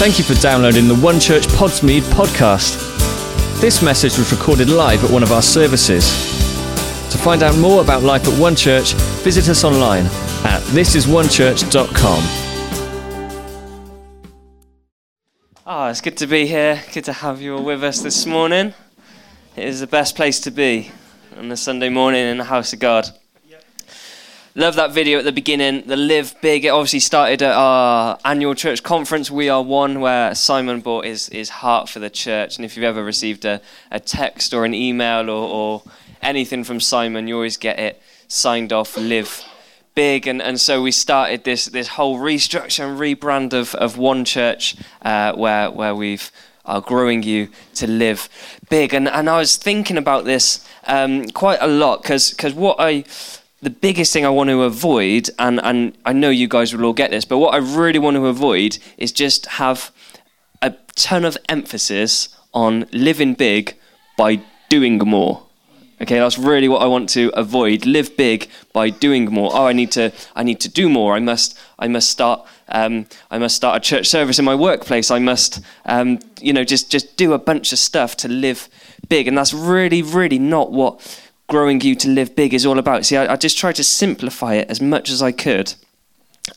Thank you for downloading the One Church Podsmead podcast. This message was recorded live at one of our services. To find out more about life at One Church, visit us online at thisisonechurch.com. Ah, it's good to be here. Good to have you all with us this morning. It is the best place to be on a Sunday morning in the house of God. Love that video at the beginning. The Live Big. It obviously started at our annual church conference, We Are One, where Simon bought his, his heart for the church. And if you've ever received a, a text or an email or, or anything from Simon, you always get it signed off Live Big. And, and so we started this, this whole restructure and rebrand of, of One Church, uh, where, where we've are growing you to live big. And, and I was thinking about this um, quite a lot because what I the biggest thing I want to avoid, and, and I know you guys will all get this, but what I really want to avoid is just have a ton of emphasis on living big by doing more. Okay, that's really what I want to avoid. Live big by doing more. Oh, I need to, I need to do more. I must, I must start, um, I must start a church service in my workplace. I must, um, you know, just, just do a bunch of stuff to live big. And that's really, really not what growing you to live big is all about. See, I, I just tried to simplify it as much as I could.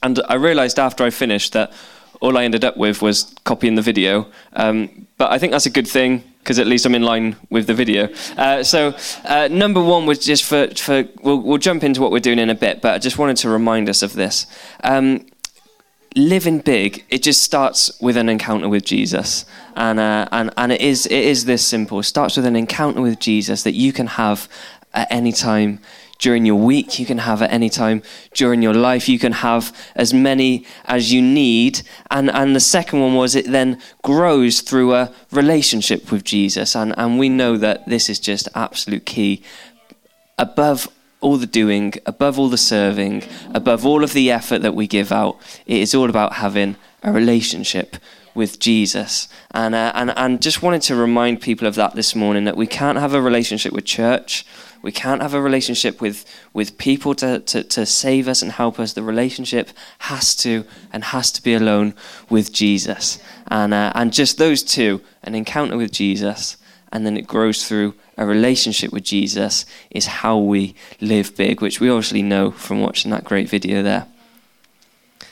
And I realized after I finished that all I ended up with was copying the video. Um, but I think that's a good thing because at least I'm in line with the video. Uh, so, uh, number one was just for, for we'll, we'll, jump into what we're doing in a bit, but I just wanted to remind us of this. Um, living big, it just starts with an encounter with Jesus. And, uh, and, and it, is, it is this simple. It starts with an encounter with Jesus that you can have at any time during your week, you can have at any time during your life. You can have as many as you need. And, and the second one was it then grows through a relationship with Jesus. And, and we know that this is just absolute key. Above all the doing, above all the serving, above all of the effort that we give out, it is all about having a relationship with Jesus. And, uh, and, and just wanted to remind people of that this morning that we can't have a relationship with church we can't have a relationship with, with people to, to, to save us and help us. The relationship has to and has to be alone with Jesus. And, uh, and just those two, an encounter with Jesus, and then it grows through a relationship with Jesus, is how we live big, which we obviously know from watching that great video there.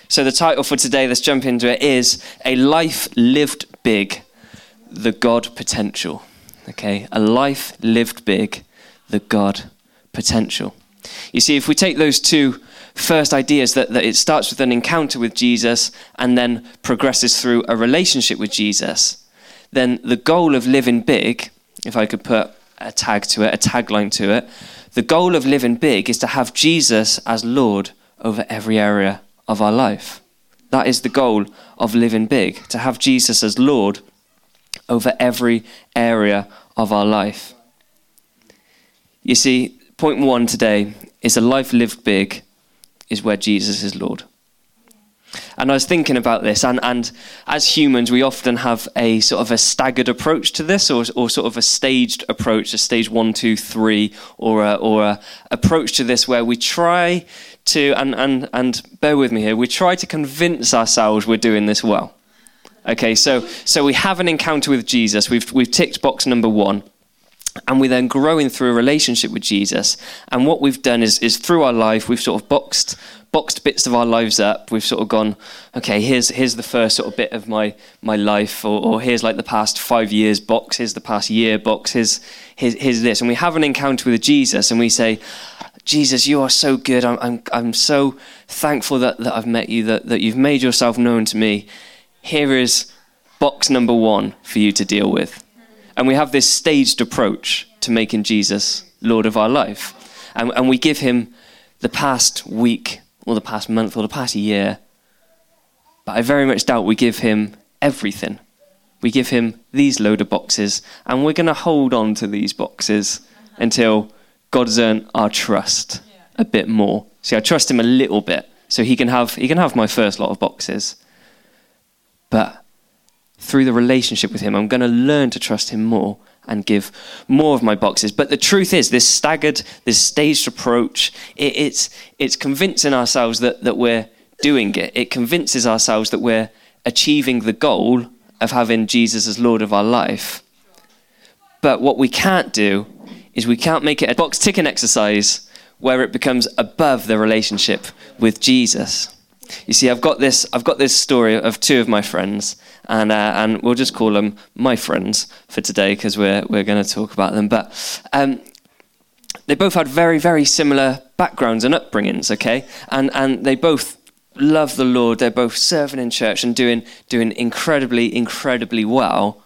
So, the title for today, let's jump into it, is A Life Lived Big, the God Potential. Okay, a life lived big, the God potential. You see, if we take those two first ideas that, that it starts with an encounter with Jesus and then progresses through a relationship with Jesus, then the goal of living big, if I could put a tag to it, a tagline to it, the goal of living big is to have Jesus as Lord over every area of our life. That is the goal of living big, to have Jesus as Lord over every area of our life. You see, point one today is a life lived big is where Jesus is Lord. And I was thinking about this, and, and as humans, we often have a sort of a staggered approach to this, or, or sort of a staged approach, a stage one, two, three, or a, or a approach to this where we try to, and, and, and bear with me here, we try to convince ourselves we're doing this well. Okay, so, so we have an encounter with Jesus, we've, we've ticked box number one and we're then growing through a relationship with Jesus. And what we've done is, is through our life, we've sort of boxed boxed bits of our lives up. We've sort of gone, okay, here's here's the first sort of bit of my my life, or, or here's like the past five years box, here's the past year box, here's, here's here's this, and we have an encounter with Jesus, and we say. Jesus, you are so good. I'm, I'm, I'm so thankful that, that I've met you, that, that you've made yourself known to me. Here is box number one for you to deal with. And we have this staged approach to making Jesus Lord of our life. And, and we give him the past week, or the past month, or the past year. But I very much doubt we give him everything. We give him these load of boxes, and we're going to hold on to these boxes until God's earned our trust a bit more. See, I trust him a little bit, so he can have he can have my first lot of boxes. But through the relationship with Him. I'm going to learn to trust Him more and give more of my boxes. But the truth is, this staggered, this staged approach, it, it's, it's convincing ourselves that, that we're doing it. It convinces ourselves that we're achieving the goal of having Jesus as Lord of our life. But what we can't do is we can't make it a box ticking exercise where it becomes above the relationship with Jesus. You see, I've got this. I've got this story of two of my friends, and uh, and we'll just call them my friends for today because we're we're going to talk about them. But um, they both had very very similar backgrounds and upbringings. Okay, and and they both love the Lord. They're both serving in church and doing doing incredibly incredibly well.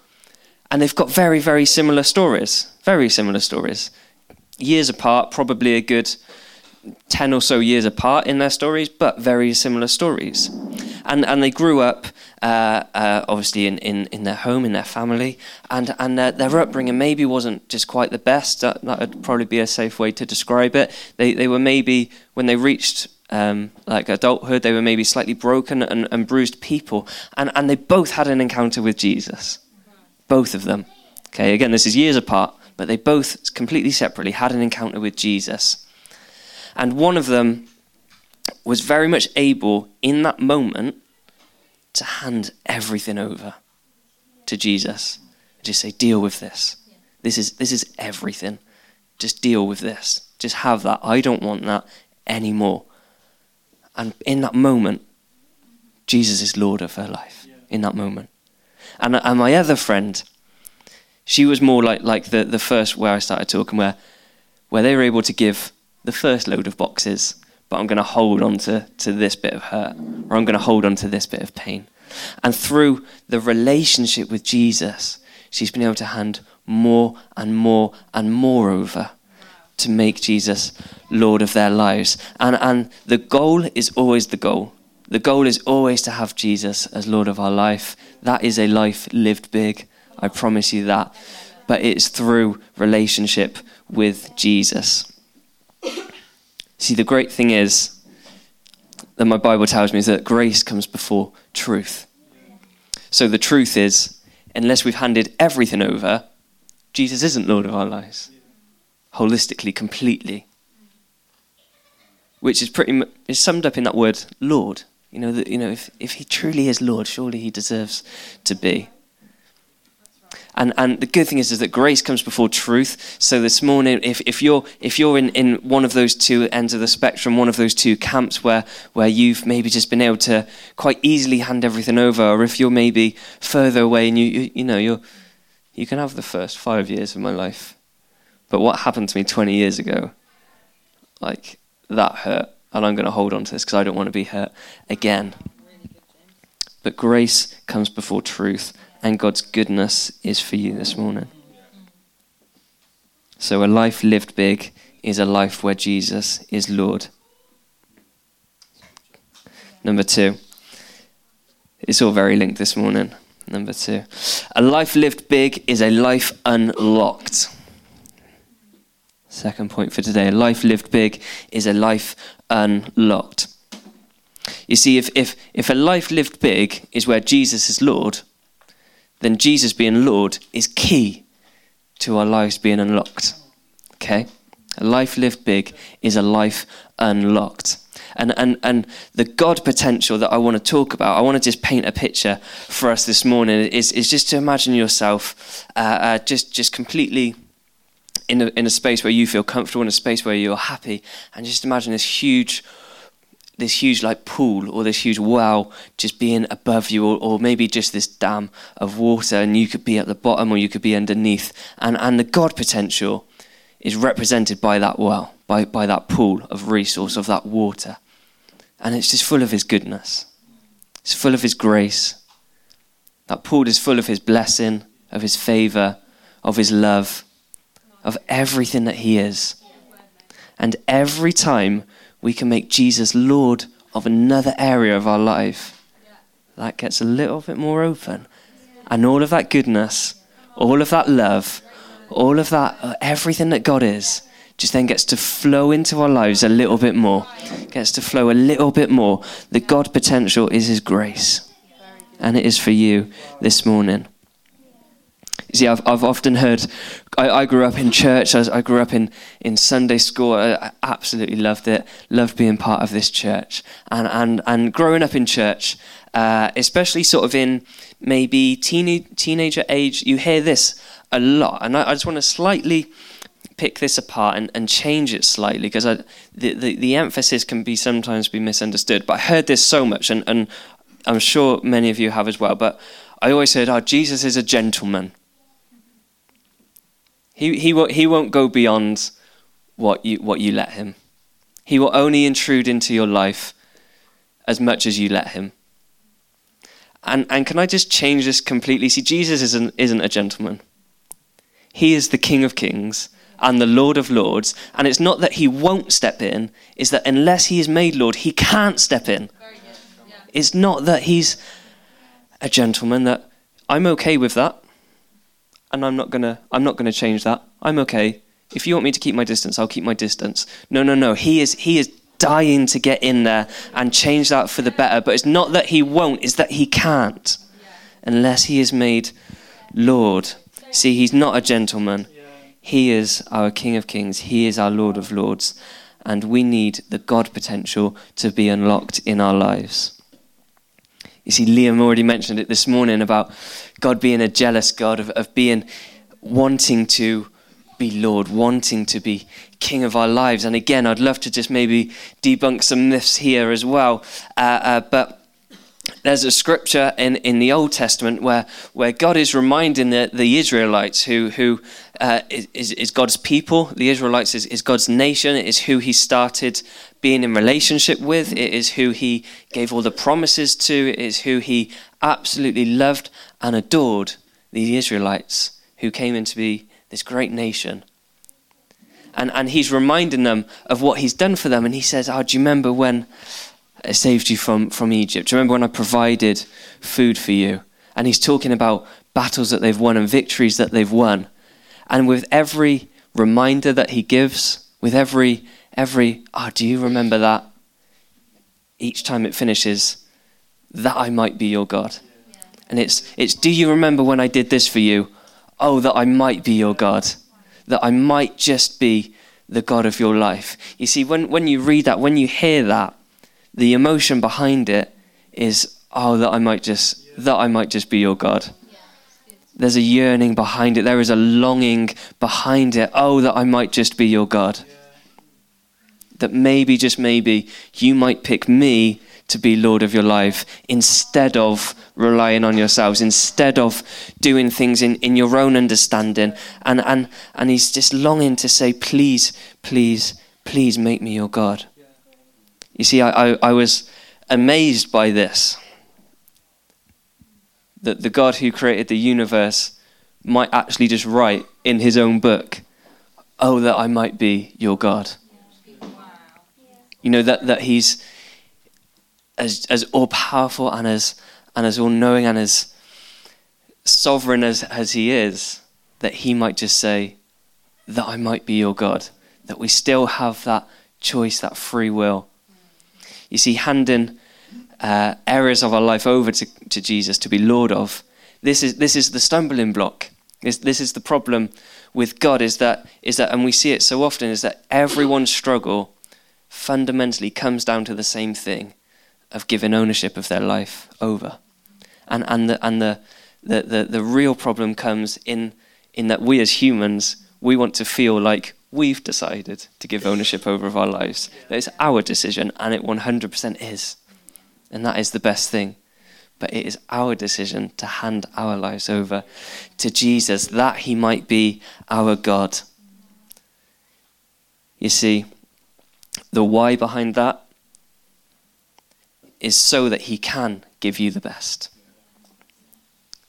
And they've got very very similar stories. Very similar stories. Years apart, probably a good 10 or so years apart in their stories, but very similar stories. And, and they grew up, uh, uh, obviously, in, in, in their home, in their family, and, and uh, their upbringing maybe wasn't just quite the best. That, that would probably be a safe way to describe it. They, they were maybe, when they reached um, like adulthood, they were maybe slightly broken and, and bruised people. And, and they both had an encounter with Jesus. Both of them. Okay, again, this is years apart, but they both completely separately had an encounter with Jesus. And one of them was very much able in that moment to hand everything over to Jesus. Just say, deal with this. This is this is everything. Just deal with this. Just have that. I don't want that anymore. And in that moment, Jesus is Lord of her life. In that moment. And and my other friend, she was more like like the, the first where I started talking where where they were able to give the first load of boxes, but I'm going to hold on to, to this bit of hurt, or I'm going to hold on to this bit of pain. And through the relationship with Jesus, she's been able to hand more and more and more over to make Jesus Lord of their lives. And, and the goal is always the goal. The goal is always to have Jesus as Lord of our life. That is a life lived big. I promise you that. But it's through relationship with Jesus. See, the great thing is that my Bible tells me is that grace comes before truth. So the truth is, unless we've handed everything over, Jesus isn't Lord of our lives. Holistically, completely. Which is pretty is summed up in that word, Lord. You know, that, you know if, if he truly is Lord, surely he deserves to be. And, and the good thing is, is that grace comes before truth. So this morning, if, if you're, if you're in, in one of those two ends of the spectrum, one of those two camps where, where you've maybe just been able to quite easily hand everything over, or if you're maybe further away and you, you, you know, you're, you can have the first five years of my life. But what happened to me 20 years ago, like, that hurt. And I'm going to hold on to this because I don't want to be hurt again. But grace comes before truth and God's goodness is for you this morning. So, a life lived big is a life where Jesus is Lord. Number two, it's all very linked this morning. Number two, a life lived big is a life unlocked. Second point for today a life lived big is a life unlocked. You see, if, if, if a life lived big is where Jesus is Lord, then Jesus being Lord is key to our lives being unlocked. Okay? A life lived big is a life unlocked. And, and, and the God potential that I want to talk about, I want to just paint a picture for us this morning, is, is just to imagine yourself uh, uh, just, just completely in a, in a space where you feel comfortable, in a space where you're happy, and just imagine this huge this huge like pool or this huge well just being above you or, or, maybe just this dam of water and you could be at the bottom or you could be underneath. And and the god potential is represented by that well by by that pool of resource of that water. And it's just full of his goodness. It's full of his grace. That pool is full of his blessing of his favor of his love of everything that he is. And every time we can make Jesus Lord of another area of our life, that gets a little bit more open. And all of that goodness, all of that love, all of that, uh, everything that God is, just then gets to flow into our lives a little bit more. Gets to flow a little bit more. The God potential is His grace. And it is for you this morning. See, I've, I've often heard, I, I grew up in church, I, I, grew up in, in Sunday school, I, I, absolutely loved it, loved being part of this church. And, and, and growing up in church, uh, especially sort of in maybe teen- teenager age, you hear this a lot. And I, just want to slightly pick this apart and, and change it slightly because the, the, the, emphasis can be sometimes be misunderstood. But I heard this so much, and, and I'm sure many of you have as well. But I always said, oh, Jesus is a gentleman. He, he, will, he won't go beyond what you, what you let him. He will only intrude into your life as much as you let him. And, and can I just change this completely? See, Jesus isn't, isn't a gentleman. He is the King of Kings and the Lord of Lords. And it's not that he won't step in, it's that unless he is made Lord, he can't step in. It's not that he's a gentleman, that I'm okay with that. And I'm not gonna I'm not gonna change that. I'm okay. If you want me to keep my distance, I'll keep my distance. No, no, no. He is he is dying to get in there and change that for the better. But it's not that he won't, it's that he can't unless he is made Lord. See, he's not a gentleman. He is our King of Kings, he is our Lord of Lords. And we need the God potential to be unlocked in our lives. You see, Liam already mentioned it this morning about God being a jealous God, of, of being wanting to be Lord, wanting to be King of our lives. And again, I'd love to just maybe debunk some myths here as well. Uh, uh, but there's a scripture in, in the Old Testament where, where God is reminding the, the Israelites, who, who uh, is, is God's people, the Israelites is, is God's nation, it is who He started being in relationship with, it is who He gave all the promises to, it is who He absolutely loved and adored, the Israelites, who came into be this great nation. And, and he's reminding them of what he's done for them. And he says, Oh, do you remember when I saved you from, from Egypt? Do you remember when I provided food for you? And he's talking about battles that they've won and victories that they've won. And with every reminder that he gives, with every, every, oh, do you remember that? Each time it finishes, that I might be your God. And it's, it's, do you remember when I did this for you? Oh, that I might be your God, that I might just be the God of your life. You see, when, when you read that, when you hear that, the emotion behind it is, oh, that I might just, that I might just be your God. There's a yearning behind it. There is a longing behind it. Oh, that I might just be your God. That maybe, just maybe, you might pick me to be Lord of your life instead of relying on yourselves, instead of doing things in, in your own understanding. And, and, and he's just longing to say, please, please, please make me your God. You see, I, I, I was amazed by this that the God who created the universe might actually just write in his own book, Oh, that I might be your God. You know, that, that he's as, as all powerful and as, and as all knowing and as sovereign as, as he is, that he might just say, That I might be your God. That we still have that choice, that free will. You see, handing uh, areas of our life over to, to Jesus to be Lord of, this is, this is the stumbling block. This, this is the problem with God is that, is that, and we see it so often, is that everyone's struggle fundamentally comes down to the same thing of giving ownership of their life over. And, and, the, and the, the, the, the real problem comes in, in that we as humans, we want to feel like we've decided to give ownership over of our lives. That it's our decision, and it 100% is. And that is the best thing. But it is our decision to hand our lives over to Jesus, that he might be our God. You see, the why behind that is so that He can give you the best.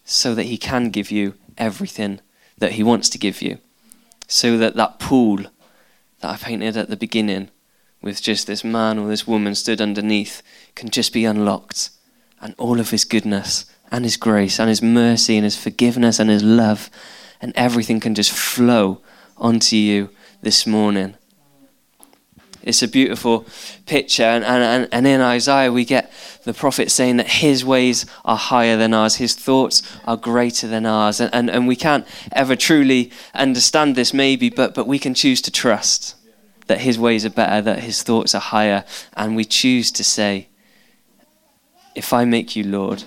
So that He can give you everything that He wants to give you. So that that pool that I painted at the beginning with just this man or this woman stood underneath can just be unlocked. And all of His goodness and His grace and His mercy and His forgiveness and His love and everything can just flow onto you this morning. It's a beautiful picture. And, and, and in Isaiah, we get the prophet saying that his ways are higher than ours, his thoughts are greater than ours. And, and, and we can't ever truly understand this, maybe, but, but we can choose to trust that his ways are better, that his thoughts are higher. And we choose to say, if I make you Lord,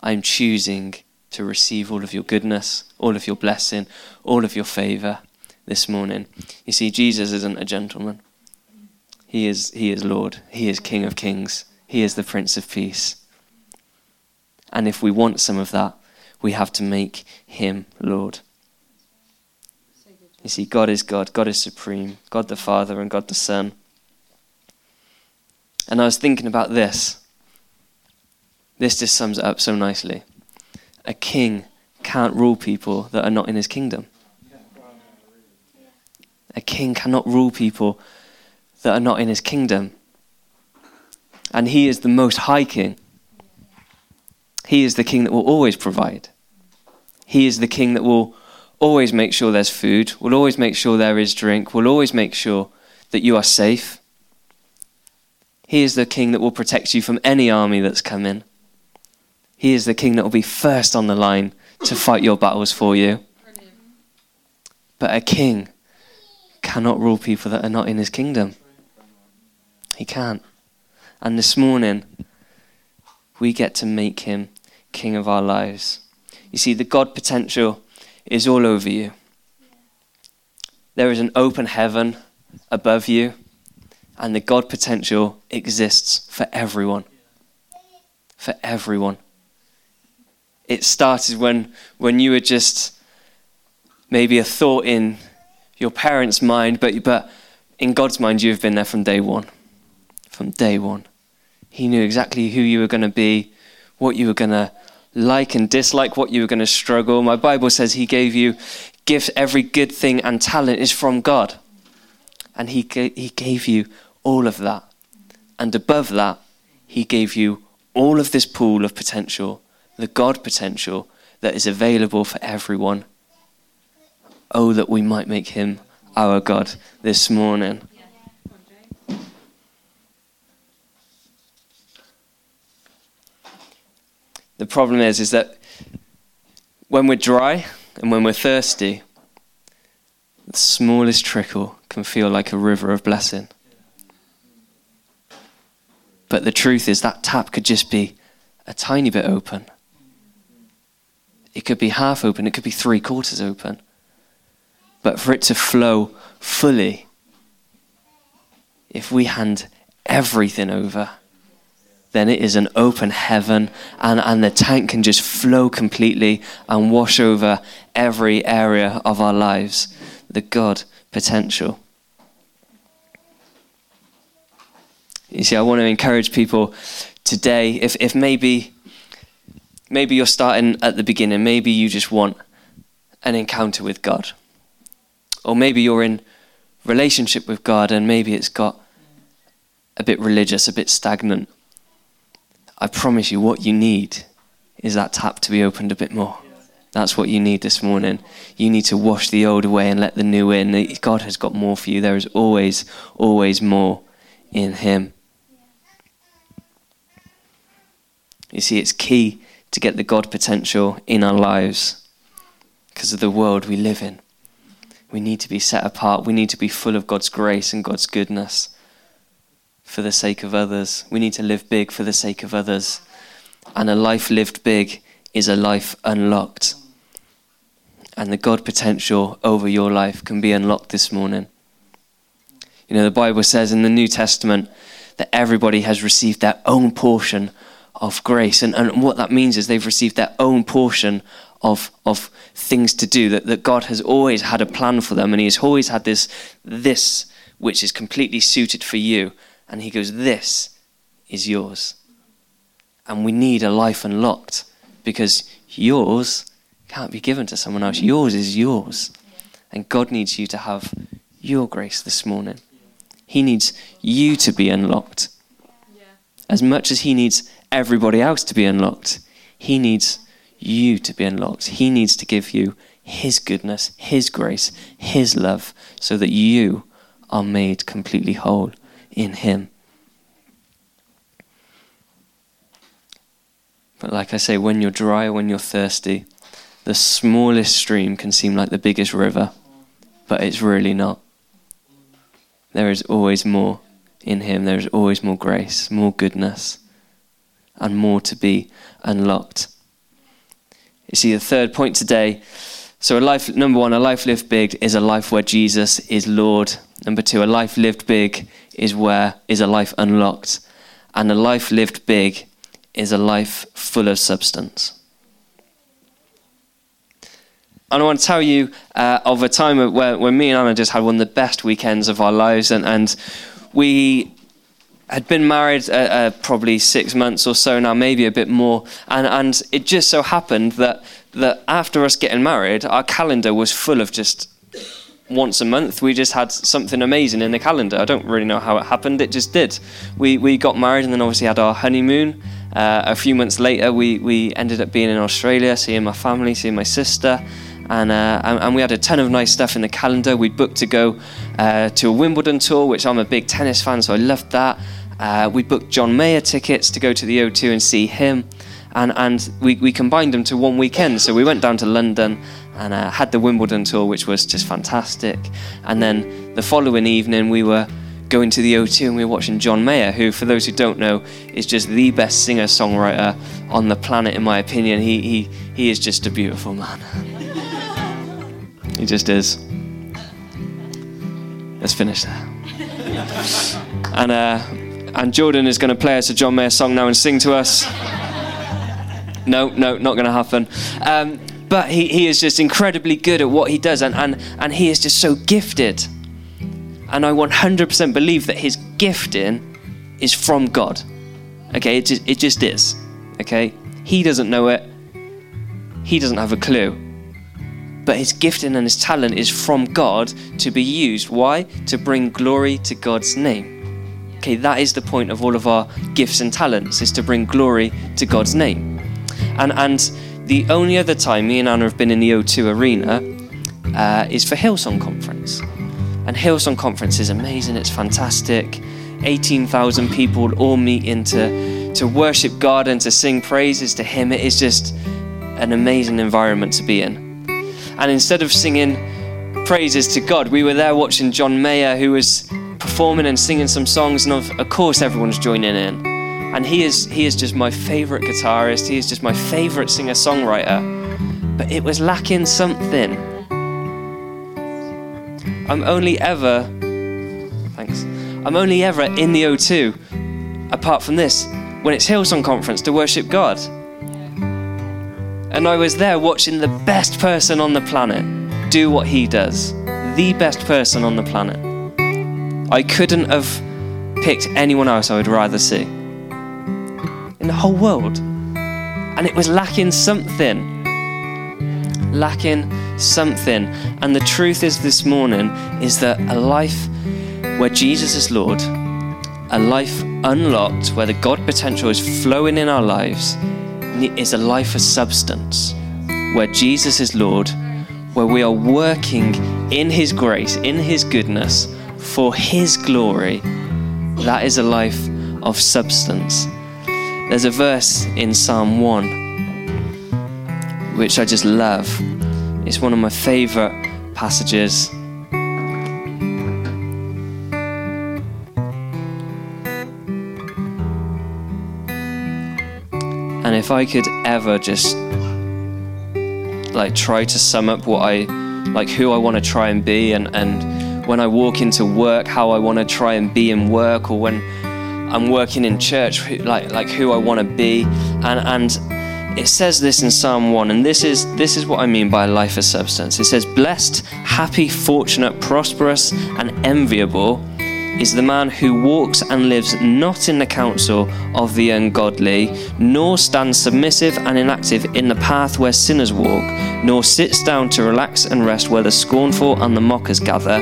I'm choosing to receive all of your goodness, all of your blessing, all of your favor this morning. You see, Jesus isn't a gentleman. He is, he is Lord. He is King of Kings. He is the Prince of Peace. And if we want some of that, we have to make him Lord. You see, God is God. God is supreme. God the Father and God the Son. And I was thinking about this. This just sums it up so nicely. A king can't rule people that are not in his kingdom. A king cannot rule people that are not in his kingdom. And he is the most high king. He is the king that will always provide. He is the king that will always make sure there's food, will always make sure there is drink, will always make sure that you are safe. He is the king that will protect you from any army that's come in. He is the king that will be first on the line to fight your battles for you. But a king cannot rule people that are not in his kingdom. He can't. And this morning, we get to make him king of our lives. You see, the God potential is all over you. There is an open heaven above you, and the God potential exists for everyone. For everyone. It started when, when you were just maybe a thought in your parents' mind, but, but in God's mind, you've been there from day one. From day one. He knew exactly who you were going to be, what you were going to like and dislike, what you were going to struggle. My Bible says He gave you gifts, every good thing and talent is from God. And He, he gave you all of that. And above that, He gave you all of this pool of potential, the God potential that is available for everyone Oh, that we might make him our God this morning. The problem is, is that when we're dry and when we're thirsty, the smallest trickle can feel like a river of blessing. But the truth is, that tap could just be a tiny bit open. It could be half open, it could be three quarters open but for it to flow fully, if we hand everything over, then it is an open heaven and, and the tank can just flow completely and wash over every area of our lives. The God potential. You see, I want to encourage people today, if, if maybe maybe you're starting at the beginning, maybe you just want an encounter with God. Or maybe you're in relationship with God and maybe it's got a bit religious, a bit stagnant. I promise you, what you need is that tap to be opened a bit more. That's what you need this morning. You need to wash the old away and let the new in. God has got more for you. There is always, always more in Him. You see, it's key to get the God potential in our lives because of the world we live in. We need to be set apart. We need to be full of God's grace and God's goodness for the sake of others. We need to live big for the sake of others. And a life lived big is a life unlocked. And the God potential over your life can be unlocked this morning. You know, the Bible says in the New Testament that everybody has received their own portion of grace. And, and what that means is they've received their own portion of, of things to do, that, that God has always had a plan for them, and He has always had this, this which is completely suited for you. And He goes, This is yours. And we need a life unlocked because yours can't be given to someone else. Yours is yours. And God needs you to have your grace this morning. He needs you to be unlocked. As much as He needs everybody else to be unlocked, He needs you to be unlocked. He needs to give you His goodness, His grace, His love, so that you are made completely whole in Him. But like I say, when you're dry, when you're thirsty, the smallest stream can seem like the biggest river, but it's really not. There is always more in Him, there is always more grace, more goodness. and more to be unlocked. You see, the third point today so, a life, number one, a life lived big is a life where Jesus is Lord. Number two, a life lived big is where is a life unlocked. And a life lived big is a life full of substance. And I want to tell you uh, of a time where, where me and Anna just had one of the best weekends of our lives. And, and we had been married uh, uh, probably six months or so now, maybe a bit more. And, and it just so happened that that after us getting married, our calendar was full of just once a month we just had something amazing in the calendar. I don't really know how it happened. It just did. We we got married and then obviously had our honeymoon. Uh, a few months later, we we ended up being in Australia, seeing my family, seeing my sister. And, uh, and, and we had a ton of nice stuff in the calendar. We booked to go uh, to a Wimbledon tour, which I'm a big tennis fan, so I loved that. Uh, we booked John Mayer tickets to go to the O2 and see him and and we, we combined them to one weekend. So we went down to London and uh, had the Wimbledon tour, which was just fantastic. And then the following evening, we were going to the O2 and we were watching John Mayer, who, for those who don't know, is just the best singer songwriter on the planet, in my opinion. He he he is just a beautiful man. he just is. Let's finish there. and uh, and Jordan is going to play us a John Mayer song now and sing to us no, no, not going to happen. Um, but he, he is just incredibly good at what he does, and, and, and he is just so gifted. And I 100% believe that his gifting is from God. Okay, it just, it just is. Okay, he doesn't know it, he doesn't have a clue. But his gifting and his talent is from God to be used. Why? To bring glory to God's name. Okay, that is the point of all of our gifts and talents, is to bring glory to God's name. And, and the only other time me and Anna have been in the O2 arena uh, is for Hillsong Conference. And Hillsong Conference is amazing, it's fantastic. 18,000 people all meet in to, to worship God and to sing praises to Him. It is just an amazing environment to be in. And instead of singing praises to God, we were there watching John Mayer, who was performing and singing some songs, and of course, everyone's joining in and he is he is just my favorite guitarist he is just my favorite singer songwriter but it was lacking something. I'm only ever thanks. I'm only ever in the o2 apart from this when it's hillsong conference to worship god. And i was there watching the best person on the planet do what he does. The best person on the planet. I couldn't have picked anyone else i would rather see in the whole world. And it was lacking something. Lacking something. And the truth is this morning is that a life where Jesus is Lord, a life unlocked, where the God potential is flowing in our lives, is a life of substance, where Jesus is Lord, where we are working in His grace, in His goodness, for His glory. That is a life of substance. There's a verse in Psalm 1 which I just love. It's one of my favorite passages. And if I could ever just like try to sum up what I like who I want to try and be and and when I walk into work how I want to try and be in work or when I'm working in church, like like who I want to be, and and it says this in Psalm one, and this is this is what I mean by life of substance. It says, "Blessed, happy, fortunate, prosperous, and enviable." Is the man who walks and lives not in the counsel of the ungodly, nor stands submissive and inactive in the path where sinners walk, nor sits down to relax and rest where the scornful and the mockers gather,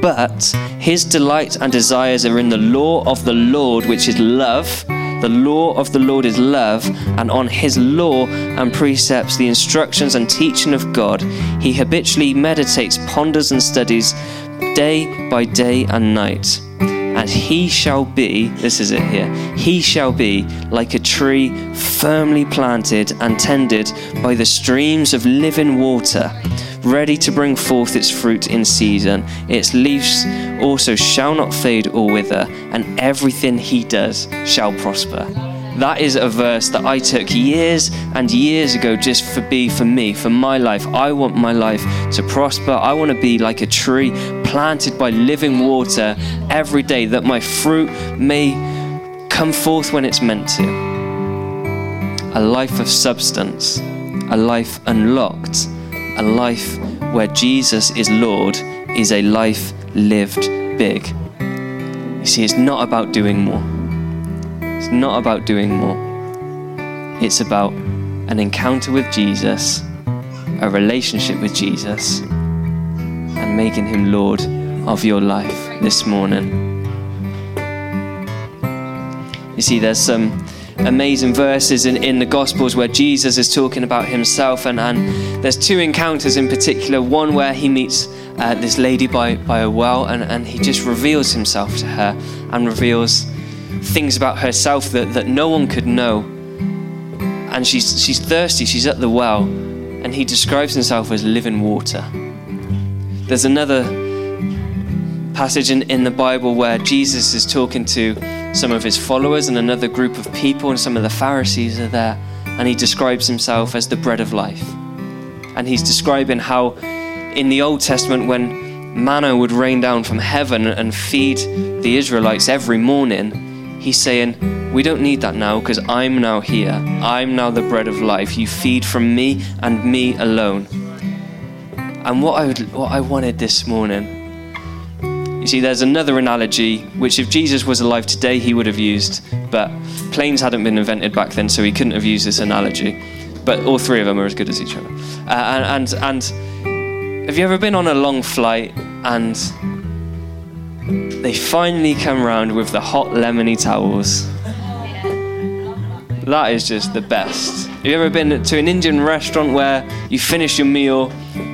but his delight and desires are in the law of the Lord, which is love. The law of the Lord is love, and on his law and precepts, the instructions and teaching of God, he habitually meditates, ponders, and studies day by day and night. And he shall be, this is it here, he shall be like a tree firmly planted and tended by the streams of living water ready to bring forth its fruit in season. Its leaves also shall not fade or wither, and everything he does shall prosper. That is a verse that I took years and years ago just for be for me, for my life. I want my life to prosper. I want to be like a tree planted by living water every day that my fruit may come forth when it's meant to. A life of substance, a life unlocked, a life where Jesus is Lord is a life lived big. You see, it's not about doing more. It's not about doing more. It's about an encounter with Jesus, a relationship with Jesus, and making him Lord of your life this morning. You see, there's some amazing verses in, in the Gospels where Jesus is talking about himself, and, and there's two encounters in particular. One where he meets uh, this lady by, by a well, and, and he just reveals himself to her and reveals things about herself that, that no one could know. And she's, she's thirsty, she's at the well, and he describes himself as living water. There's another passage in, in the Bible where Jesus is talking to some of his followers and another group of people, and some of the Pharisees are there, and he describes himself as the bread of life. And he's describing how in the Old Testament, when manna would rain down from heaven and feed the Israelites every morning, he's saying, We don't need that now because I'm now here. I'm now the bread of life. You feed from me and me alone. And what I, would, what I wanted this morning you see, there's another analogy which, if Jesus was alive today, he would have used, but planes hadn't been invented back then, so he couldn't have used this analogy. But all three of them are as good as each other. Uh, and, and, and have you ever been on a long flight and they finally come round with the hot lemony towels? That is just the best. Have you ever been to an Indian restaurant where you finish your meal,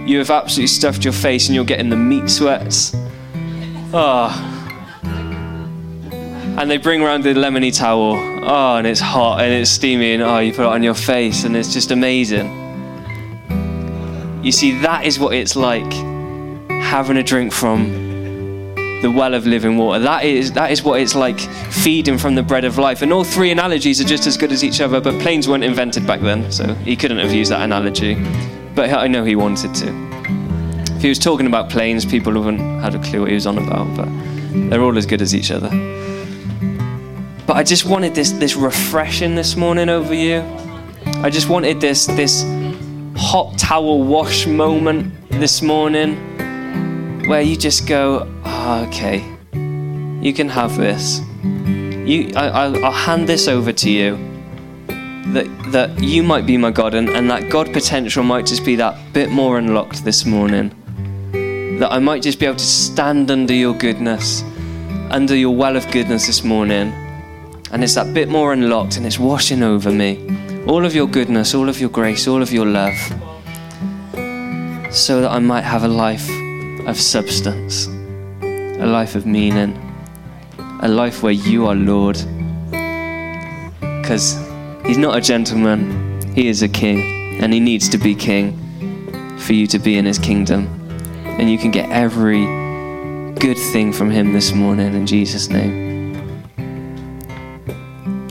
you have absolutely stuffed your face, and you're getting the meat sweats? Oh. And they bring around the lemony towel. Oh, and it's hot and it's steamy, and oh, you put it on your face, and it's just amazing. You see, that is what it's like having a drink from the well of living water. That is, that is what it's like feeding from the bread of life. And all three analogies are just as good as each other, but planes weren't invented back then, so he couldn't have used that analogy. But I know he wanted to. If he was talking about planes, people wouldn't had a clue what he was on about, but they're all as good as each other. But I just wanted this this refreshing this morning over you. I just wanted this this hot towel wash moment this morning where you just go, oh, okay, you can have this. You, I, will hand this over to you. That, that you might be my God, and, and that God potential might just be that bit more unlocked this morning that I might just be able to stand under your goodness, under your well of goodness this morning. And it's that bit more unlocked and it's washing over me. All of your goodness, all of your grace, all of your love. So that I might have a life of substance, a life of meaning, a life where you are Lord. Because He's not a gentleman, He is a king, and He needs to be king for you to be in His kingdom and you can get every good thing from Him this morning in Jesus' name.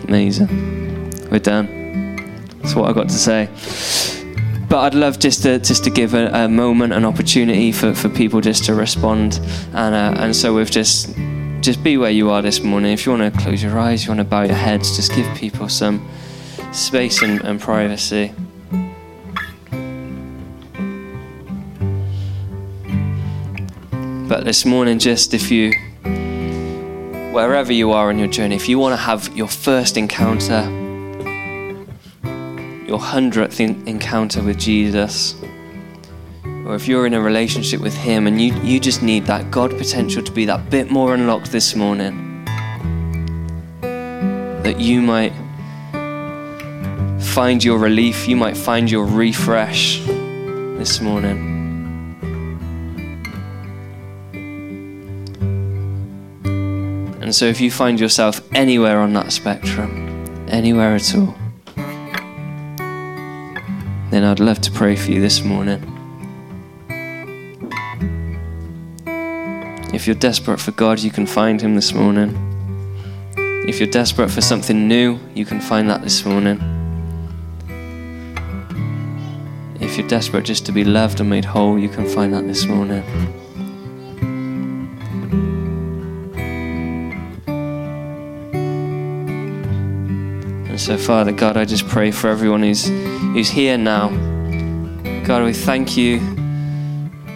Amazing. We're done. That's what I got to say. But I'd love just to just to give a, a moment, an opportunity for, for people just to respond, and uh, and so we've just just be where you are this morning. If you want to close your eyes, you want to bow your heads, just give people some space and, and privacy. But this morning, just if you, wherever you are on your journey, if you want to have your first encounter, your hundredth encounter with Jesus, or if you're in a relationship with Him and you, you just need that God potential to be that bit more unlocked this morning, that you might find your relief, you might find your refresh this morning. So, if you find yourself anywhere on that spectrum, anywhere at all, then I'd love to pray for you this morning. If you're desperate for God, you can find Him this morning. If you're desperate for something new, you can find that this morning. If you're desperate just to be loved and made whole, you can find that this morning. So, Father God, I just pray for everyone who's, who's here now. God, we thank you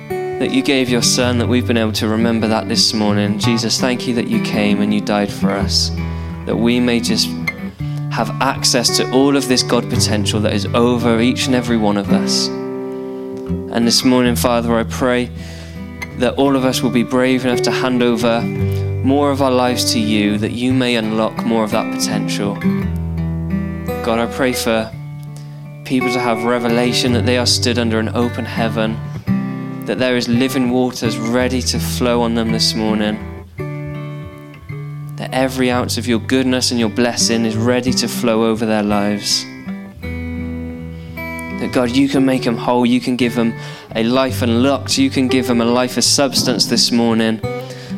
that you gave your Son, that we've been able to remember that this morning. Jesus, thank you that you came and you died for us, that we may just have access to all of this God potential that is over each and every one of us. And this morning, Father, I pray that all of us will be brave enough to hand over more of our lives to you, that you may unlock more of that potential. God, I pray for people to have revelation that they are stood under an open heaven, that there is living waters ready to flow on them this morning. That every ounce of your goodness and your blessing is ready to flow over their lives. That God, you can make them whole, you can give them a life and unlocked, you can give them a life of substance this morning.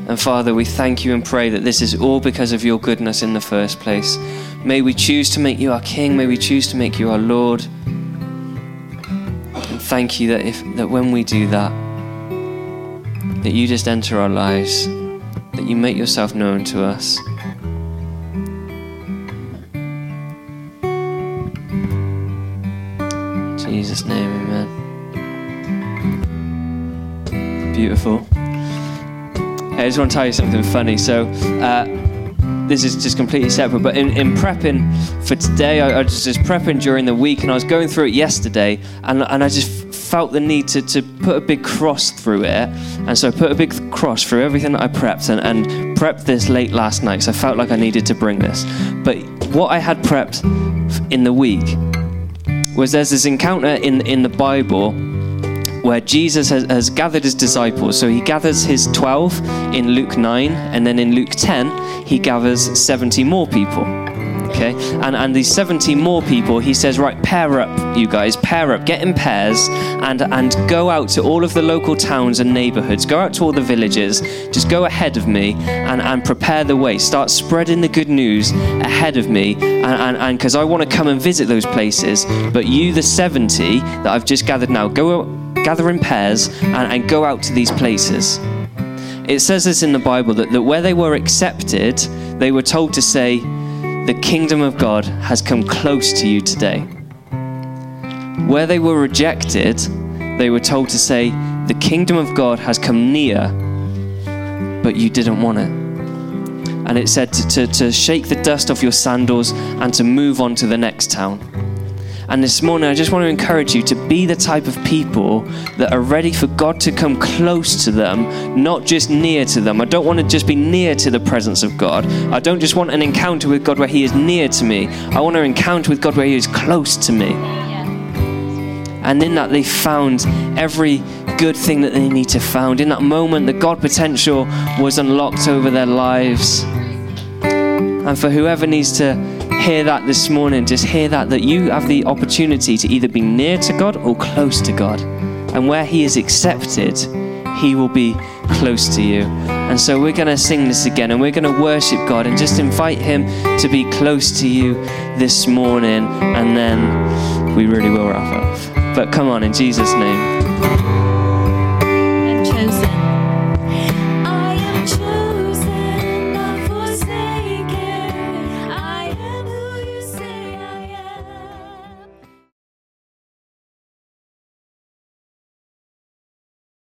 And Father, we thank you and pray that this is all because of your goodness in the first place. May we choose to make you our King, may we choose to make you our Lord. And thank you that if that when we do that, that you just enter our lives, that you make yourself known to us. In Jesus' name, amen. Beautiful. I just want to tell you something funny. So, uh, this is just completely separate, but in, in prepping for today, I, I, was just prepping during the week and I was going through it yesterday and, and I just felt the need to, to put a big cross through it. And so I put a big cross through everything that I prepped and, and prepped this late last night because I felt like I needed to bring this. But what I had prepped in the week was there's this encounter in, in the Bible where Jesus has, has, gathered his disciples. So he gathers his 12 in Luke 9, and then in Luke 10, he gathers 70 more people. Okay? And, and these 70 more people, he says, right, pair up, you guys, pair up, get in pairs, and, and go out to all of the local towns and neighborhoods, go out to all the villages, just go ahead of me and, and prepare the way. Start spreading the good news ahead of me, and because I want to come and visit those places. But you, the 70 that I've just gathered now, go gather in pairs and, and go out to these places. It says this in the Bible that, that where they were accepted, they were told to say, The kingdom of God has come close to you today. Where they were rejected, they were told to say, The kingdom of God has come near, but you didn't want it. And it said to, to, to shake the dust off your sandals and to move on to the next town. And this morning, I just want to encourage you to be the type of people that are ready for God to come close to them, not just near to them. I don't want to just be near to the presence of God. I don't just want an encounter with God where He is near to me. I want an encounter with God where He is close to me. And in that, they found every good thing that they need to find. In that moment, the God potential was unlocked over their lives. And for whoever needs to hear that this morning, just hear that, that you have the opportunity to either be near to God or close to God. And where He is accepted, He will be close to you. And so we're going to sing this again and we're going to worship God and just invite Him to be close to you this morning. And then we really will wrap up. But come on, in Jesus' name.